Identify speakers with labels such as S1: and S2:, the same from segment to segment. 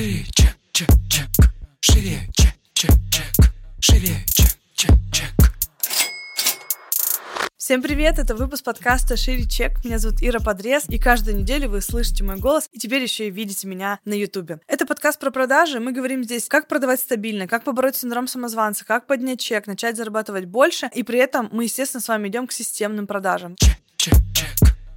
S1: Шире, чек, чек, чек. Шире, чек, чек, чек. Шире, чек, чек, чек.
S2: Всем привет, это выпуск подкаста «Шире чек». Меня зовут Ира Подрез, и каждую неделю вы слышите мой голос, и теперь еще и видите меня на Ютубе. Это подкаст про продажи, мы говорим здесь, как продавать стабильно, как побороть синдром самозванца, как поднять чек, начать зарабатывать больше, и при этом мы, естественно, с вами идем к системным продажам.
S1: Чек.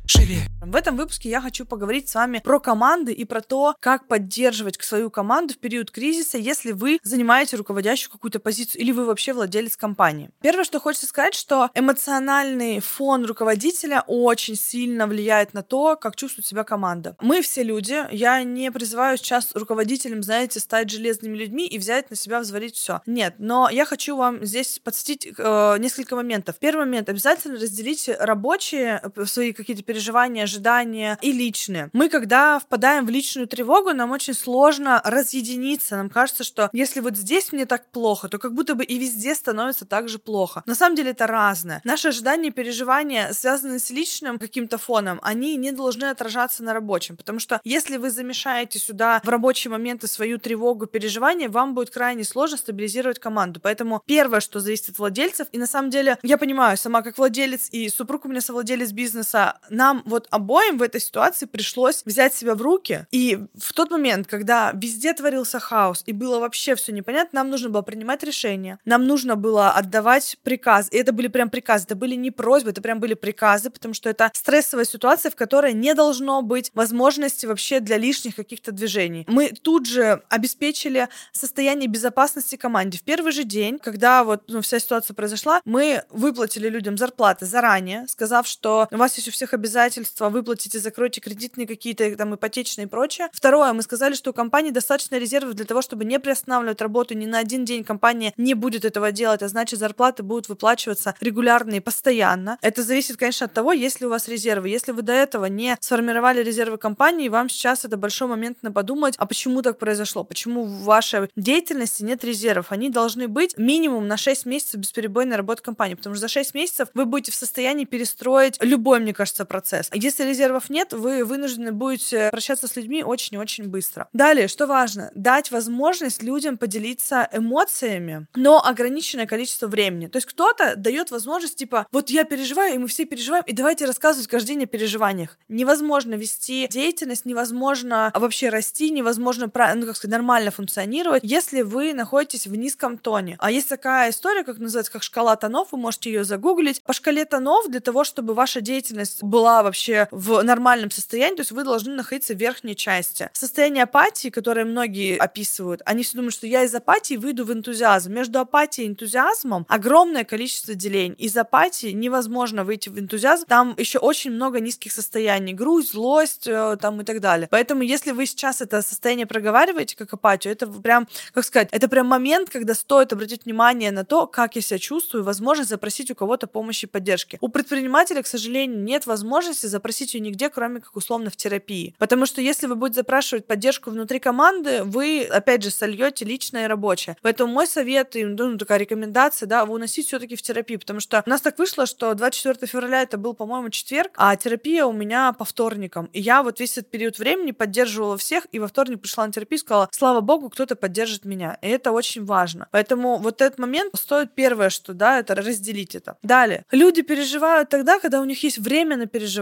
S1: Шире.
S2: В этом выпуске я хочу поговорить с вами про команды и про то, как поддерживать свою команду в период кризиса, если вы занимаете руководящую какую-то позицию или вы вообще владелец компании. Первое, что хочется сказать, что эмоциональный фон руководителя очень сильно влияет на то, как чувствует себя команда. Мы все люди, я не призываю сейчас руководителям, знаете, стать железными людьми и взять на себя взвалить все. Нет, но я хочу вам здесь подсветить э, несколько моментов. Первый момент, обязательно разделите рабочие э, свои какие-то переживания, ожидания и личные. Мы, когда впадаем в личную тревогу, нам очень сложно разъединиться. Нам кажется, что если вот здесь мне так плохо, то как будто бы и везде становится так же плохо. На самом деле это разное. Наши ожидания и переживания, связанные с личным каким-то фоном, они не должны отражаться на рабочем. Потому что если вы замешаете сюда в рабочие моменты свою тревогу, переживания, вам будет крайне сложно стабилизировать команду. Поэтому первое, что зависит от владельцев, и на самом деле я понимаю, сама как владелец и супруг у меня совладелец бизнеса, нам вот обоим в этой ситуации пришлось взять себя в руки. И в тот момент, когда везде творился хаос и было вообще все непонятно, нам нужно было принимать решения, нам нужно было отдавать приказ. И это были прям приказы, это были не просьбы, это прям были приказы, потому что это стрессовая ситуация, в которой не должно быть возможности вообще для лишних каких-то движений. Мы тут же обеспечили состояние безопасности команде. В первый же день, когда вот ну, вся ситуация произошла, мы выплатили людям зарплаты заранее, сказав, что у вас есть у всех обязательства, выплатите, закройте кредитные какие-то там ипотечные и прочее. Второе, мы сказали, что у компании достаточно резервов для того, чтобы не приостанавливать работу ни на один день. Компания не будет этого делать, а значит зарплаты будут выплачиваться регулярно и постоянно. Это зависит, конечно, от того, есть ли у вас резервы. Если вы до этого не сформировали резервы компании, вам сейчас это большой момент на подумать, а почему так произошло, почему в вашей деятельности нет резервов. Они должны быть минимум на 6 месяцев бесперебойной работы компании, потому что за 6 месяцев вы будете в состоянии перестроить любой, мне кажется, процесс. Если резервов нет, вы вынуждены будете прощаться с людьми очень и очень быстро. Далее, что важно, дать возможность людям поделиться эмоциями, но ограниченное количество времени. То есть кто-то дает возможность, типа, вот я переживаю, и мы все переживаем, и давайте рассказывать каждый день о переживаниях. Невозможно вести деятельность, невозможно вообще расти, невозможно, ну, как сказать, нормально функционировать, если вы находитесь в низком тоне. А есть такая история, как называется, как шкала тонов, вы можете ее загуглить. По шкале тонов для того, чтобы ваша деятельность была вообще в нормальном состоянии, то есть вы должны находиться в верхней части. Состояние апатии, которое многие описывают, они все думают, что я из апатии выйду в энтузиазм. Между апатией и энтузиазмом огромное количество делений. Из апатии невозможно выйти в энтузиазм. Там еще очень много низких состояний. Грусть, злость э, там и так далее. Поэтому если вы сейчас это состояние проговариваете как апатию, это прям, как сказать, это прям момент, когда стоит обратить внимание на то, как я себя чувствую, возможно запросить у кого-то помощи и поддержки. У предпринимателя, к сожалению, нет возможности запросить ее нигде, кроме как условно в терапии. Потому что если вы будете запрашивать поддержку внутри команды, вы, опять же, сольете личное и рабочее. Поэтому мой совет, и, ну, такая рекомендация, да, вы уносить все-таки в терапию, потому что у нас так вышло, что 24 февраля это был, по-моему, четверг, а терапия у меня по вторникам. И я вот весь этот период времени поддерживала всех, и во вторник пришла на терапию и сказала, слава богу, кто-то поддержит меня. И это очень важно. Поэтому вот этот момент стоит первое, что, да, это разделить это. Далее. Люди переживают тогда, когда у них есть время на переживание.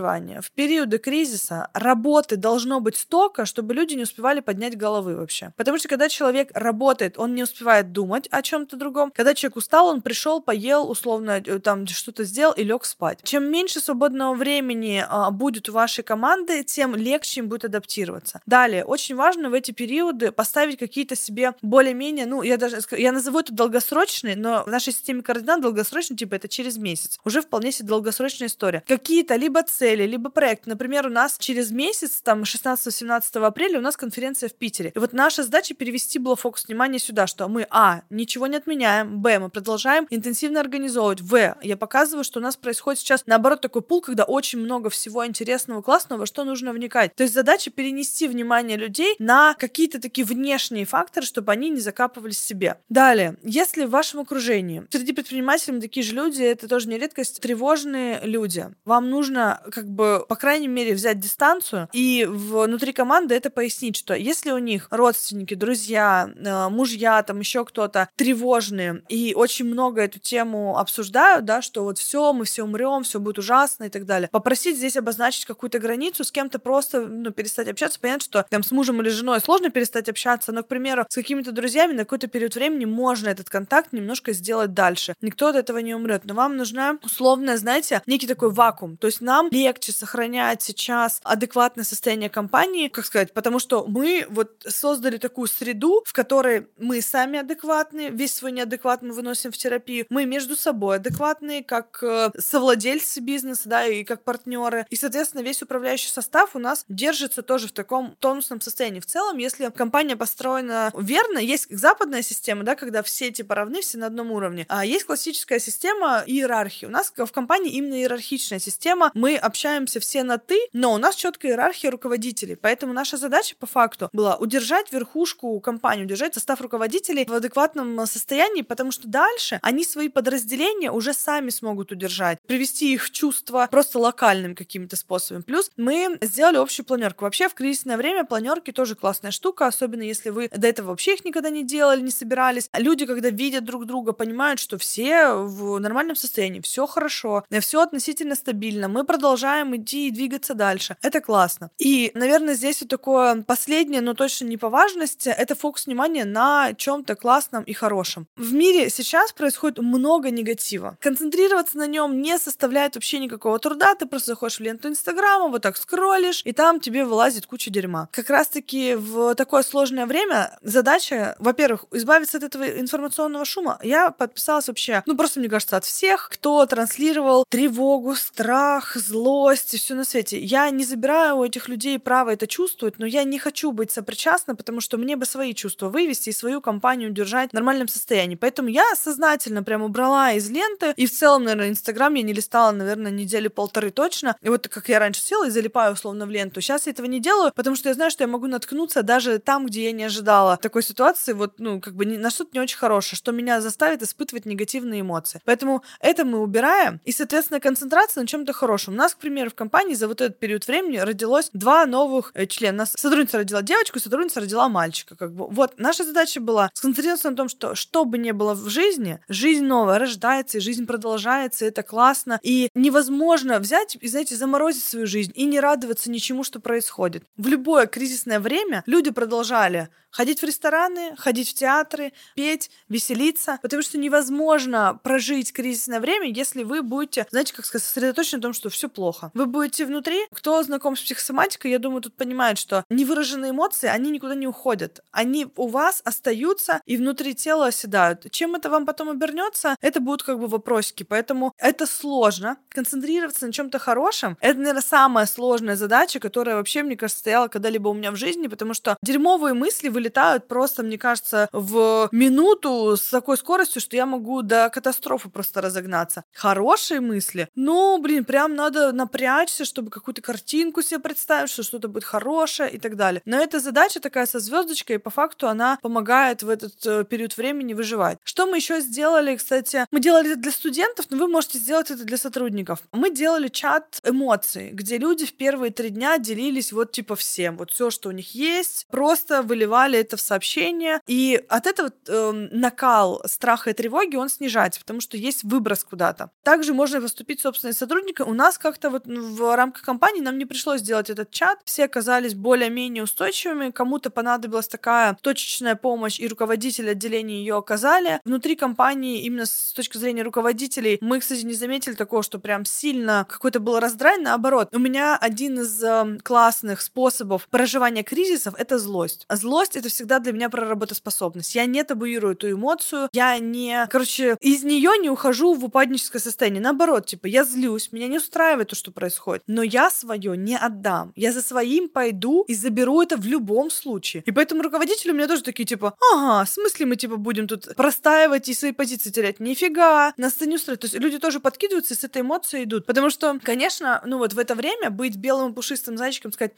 S2: В периоды кризиса работы должно быть столько, чтобы люди не успевали поднять головы вообще. Потому что когда человек работает, он не успевает думать о чем-то другом. Когда человек устал, он пришел, поел, условно, э, там что-то сделал и лег спать. Чем меньше свободного времени а, будет у вашей команды, тем легче им будет адаптироваться. Далее, очень важно в эти периоды поставить какие-то себе более-менее, ну, я даже, я назову это долгосрочные, но в нашей системе координат долгосрочный, типа, это через месяц. Уже вполне себе долгосрочная история. Какие-то либо цели, либо проект. Например, у нас через месяц, там, 16-17 апреля у нас конференция в Питере. И вот наша задача перевести было фокус внимания сюда, что мы, а, ничего не отменяем, б, мы продолжаем интенсивно организовывать, в, я показываю, что у нас происходит сейчас, наоборот, такой пул, когда очень много всего интересного, классного, что нужно вникать. То есть задача перенести внимание людей на какие-то такие внешние факторы, чтобы они не закапывались себе. Далее, если в вашем окружении среди предпринимателей такие же люди, это тоже не редкость, тревожные люди, вам нужно как бы, по крайней мере, взять дистанцию и внутри команды это пояснить, что если у них родственники, друзья, э, мужья, там еще кто-то тревожные и очень много эту тему обсуждают, да, что вот все, мы все умрем, все будет ужасно и так далее. Попросить здесь обозначить какую-то границу, с кем-то просто, ну, перестать общаться. Понятно, что там с мужем или женой сложно перестать общаться, но, к примеру, с какими-то друзьями на какой-то период времени можно этот контакт немножко сделать дальше. Никто от этого не умрет, но вам нужна условная, знаете, некий такой вакуум. То есть нам легче сохранять сейчас адекватное состояние компании, как сказать, потому что мы вот создали такую среду, в которой мы сами адекватные, весь свой неадекват мы выносим в терапию, мы между собой адекватные, как э, совладельцы бизнеса, да, и как партнеры. И, соответственно, весь управляющий состав у нас держится тоже в таком тонусном состоянии. В целом, если компания построена верно, есть западная система, да, когда все типа равны, все на одном уровне, а есть классическая система иерархии. У нас в компании именно иерархичная система. Мы общаемся все на ты, но у нас четкая иерархия руководителей. Поэтому наша задача по факту была удержать верхушку компании, удержать состав руководителей в адекватном состоянии, потому что дальше они свои подразделения уже сами смогут удержать, привести их в чувство просто локальным каким-то способом. Плюс мы сделали общую планерку. Вообще в кризисное время планерки тоже классная штука, особенно если вы до этого вообще их никогда не делали, не собирались. Люди, когда видят друг друга, понимают, что все в нормальном состоянии, все хорошо, все относительно стабильно, мы продолжаем идти и двигаться дальше. Это классно. И, наверное, здесь вот такое последнее, но точно не по важности, это фокус внимания на чем-то классном и хорошем. В мире сейчас происходит много негатива. Концентрироваться на нем не составляет вообще никакого труда, ты просто заходишь в ленту Инстаграма, вот так скроллишь, и там тебе вылазит куча дерьма. Как раз-таки в такое сложное время задача, во-первых, избавиться от этого информационного шума. Я подписалась вообще, ну просто, мне кажется, от всех, кто транслировал тревогу, страх, злость и все на свете. Я не забираю у этих людей право это чувствовать, но я не хочу быть сопричастна, потому что мне бы свои чувства вывести и свою компанию держать в нормальном состоянии. Поэтому я сознательно прям убрала из ленты, и в целом, наверное, Инстаграм я не листала, наверное, недели полторы точно. И вот как я раньше села и залипаю условно в ленту, сейчас я этого не делаю, потому что я знаю, что я могу наткнуться даже там, где я не ожидала такой ситуации, вот, ну, как бы на что-то не очень хорошее, что меня заставит испытывать негативные эмоции. Поэтому это мы убираем, и, соответственно, концентрация на чем-то хорошем. У нас, к примеру, в компании за вот этот период времени родилось два новых э, члена. Нас сотрудница родила девочку, сотрудница родила мальчика. Как бы. Вот, наша задача была сконцентрироваться на том, что что бы ни было в жизни, жизнь новая рождается, и жизнь продолжается, и это классно. И невозможно взять и, знаете, заморозить свою жизнь и не радоваться ничему, что происходит. В любое кризисное время люди продолжали ходить в рестораны, ходить в театры, петь, веселиться, потому что невозможно прожить кризисное время, если вы будете, знаете, как сказать, сосредоточены на том, что все плохо. Вы будете внутри. Кто знаком с психосоматикой, я думаю, тут понимает, что невыраженные эмоции, они никуда не уходят. Они у вас остаются и внутри тела оседают. Чем это вам потом обернется, это будут как бы вопросики. Поэтому это сложно. Концентрироваться на чем-то хорошем, это, наверное, самая сложная задача, которая вообще, мне кажется, стояла когда-либо у меня в жизни, потому что дерьмовые мысли вы вылетают просто, мне кажется, в минуту с такой скоростью, что я могу до катастрофы просто разогнаться. Хорошие мысли. Ну, блин, прям надо напрячься, чтобы какую-то картинку себе представить, что что-то будет хорошее и так далее. Но эта задача такая со звездочкой, и по факту она помогает в этот э, период времени выживать. Что мы еще сделали, кстати, мы делали это для студентов, но вы можете сделать это для сотрудников. Мы делали чат эмоций, где люди в первые три дня делились вот типа всем, вот все, что у них есть, просто выливали передавали это в сообщение, и от этого э, накал страха и тревоги, он снижается, потому что есть выброс куда-то. Также можно поступить собственным сотрудником. У нас как-то вот в рамках компании нам не пришлось делать этот чат, все оказались более-менее устойчивыми, кому-то понадобилась такая точечная помощь, и руководители отделения ее оказали. Внутри компании, именно с точки зрения руководителей, мы, кстати, не заметили такого, что прям сильно какой-то был раздрай, наоборот. У меня один из э, классных способов проживания кризисов — это злость. Злость это всегда для меня про работоспособность. Я не табуирую эту эмоцию, я не, короче, из нее не ухожу в упадническое состояние. Наоборот, типа, я злюсь, меня не устраивает то, что происходит, но я свое не отдам. Я за своим пойду и заберу это в любом случае. И поэтому руководители у меня тоже такие, типа, ага, в смысле мы, типа, будем тут простаивать и свои позиции терять? Нифига, нас это не устраивает. То есть люди тоже подкидываются и с этой эмоцией идут. Потому что, конечно, ну вот в это время быть белым пушистым зайчиком, сказать,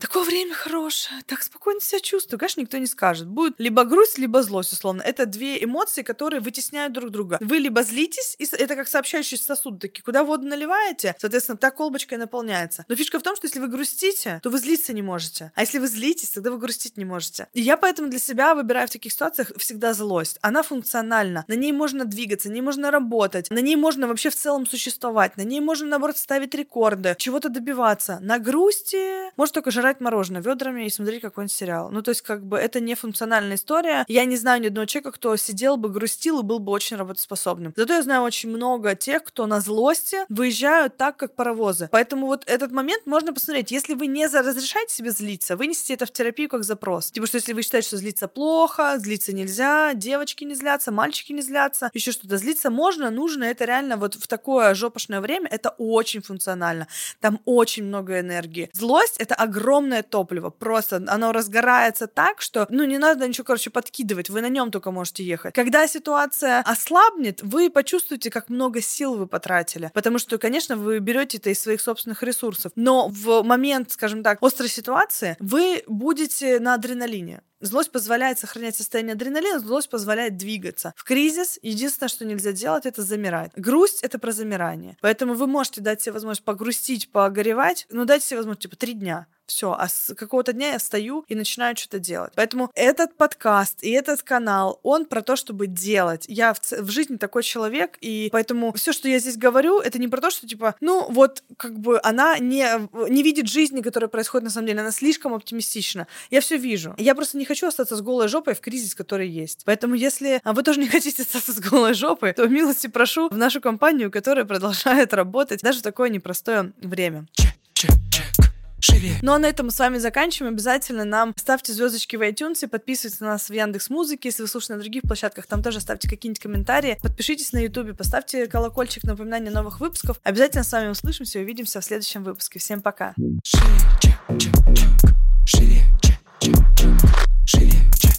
S2: такое время хорошее, так спокойно себя чувствую. Конечно, никто не скажет. Будет либо грусть, либо злость, условно. Это две эмоции, которые вытесняют друг друга. Вы либо злитесь, и это как сообщающий сосуд, такие, куда воду наливаете, соответственно, та колбочка и наполняется. Но фишка в том, что если вы грустите, то вы злиться не можете. А если вы злитесь, тогда вы грустить не можете. И я поэтому для себя выбираю в таких ситуациях всегда злость. Она функциональна. На ней можно двигаться, на ней можно работать, на ней можно вообще в целом существовать, на ней можно, наоборот, ставить рекорды, чего-то добиваться. На грусти может только жрать мороженое ведрами и смотреть какой-нибудь сериал. Ну, то есть, как бы, это не функциональная история. Я не знаю ни одного человека, кто сидел бы, грустил и был бы очень работоспособным. Зато я знаю очень много тех, кто на злости выезжают так, как паровозы. Поэтому вот этот момент можно посмотреть. Если вы не разрешаете себе злиться, вынесите это в терапию как запрос. Типа, что если вы считаете, что злиться плохо, злиться нельзя, девочки не злятся, мальчики не злятся, еще что-то. Злиться можно, нужно, это реально вот в такое жопошное время, это очень функционально. Там очень много энергии. Злость — это огромное топливо. Просто оно разгорается так, что, ну, не надо ничего, короче, подкидывать. Вы на нем только можете ехать. Когда ситуация ослабнет, вы почувствуете, как много сил вы потратили. Потому что, конечно, вы берете это из своих собственных ресурсов. Но в момент, скажем так, острой ситуации вы будете на адреналине. Злость позволяет сохранять состояние адреналина, злость позволяет двигаться. В кризис единственное, что нельзя делать, это замирать. Грусть — это про замирание. Поэтому вы можете дать себе возможность погрустить, погоревать, но дайте себе возможность, типа, три дня все, а с какого-то дня я стою и начинаю что-то делать. Поэтому этот подкаст и этот канал, он про то, чтобы делать. Я в, в жизни такой человек, и поэтому все, что я здесь говорю, это не про то, что типа, ну вот как бы она не, не видит жизни, которая происходит на самом деле, она слишком оптимистична. Я все вижу. Я просто не хочу остаться с голой жопой в кризис, который есть. Поэтому если а вы тоже не хотите остаться с голой жопой, то милости прошу в нашу компанию, которая продолжает работать даже в такое непростое время.
S1: Чек, чек, чек живее.
S2: Ну а на этом мы с вами заканчиваем. Обязательно нам ставьте звездочки в iTunes, подписывайтесь на нас в Яндекс Музыке, если вы слушаете на других площадках, там тоже ставьте какие-нибудь комментарии, подпишитесь на YouTube, поставьте колокольчик напоминания новых выпусков. Обязательно с вами услышимся и увидимся в следующем выпуске. Всем пока.
S1: Шире, чек, чек, чек. Шире, чек, чек, чек.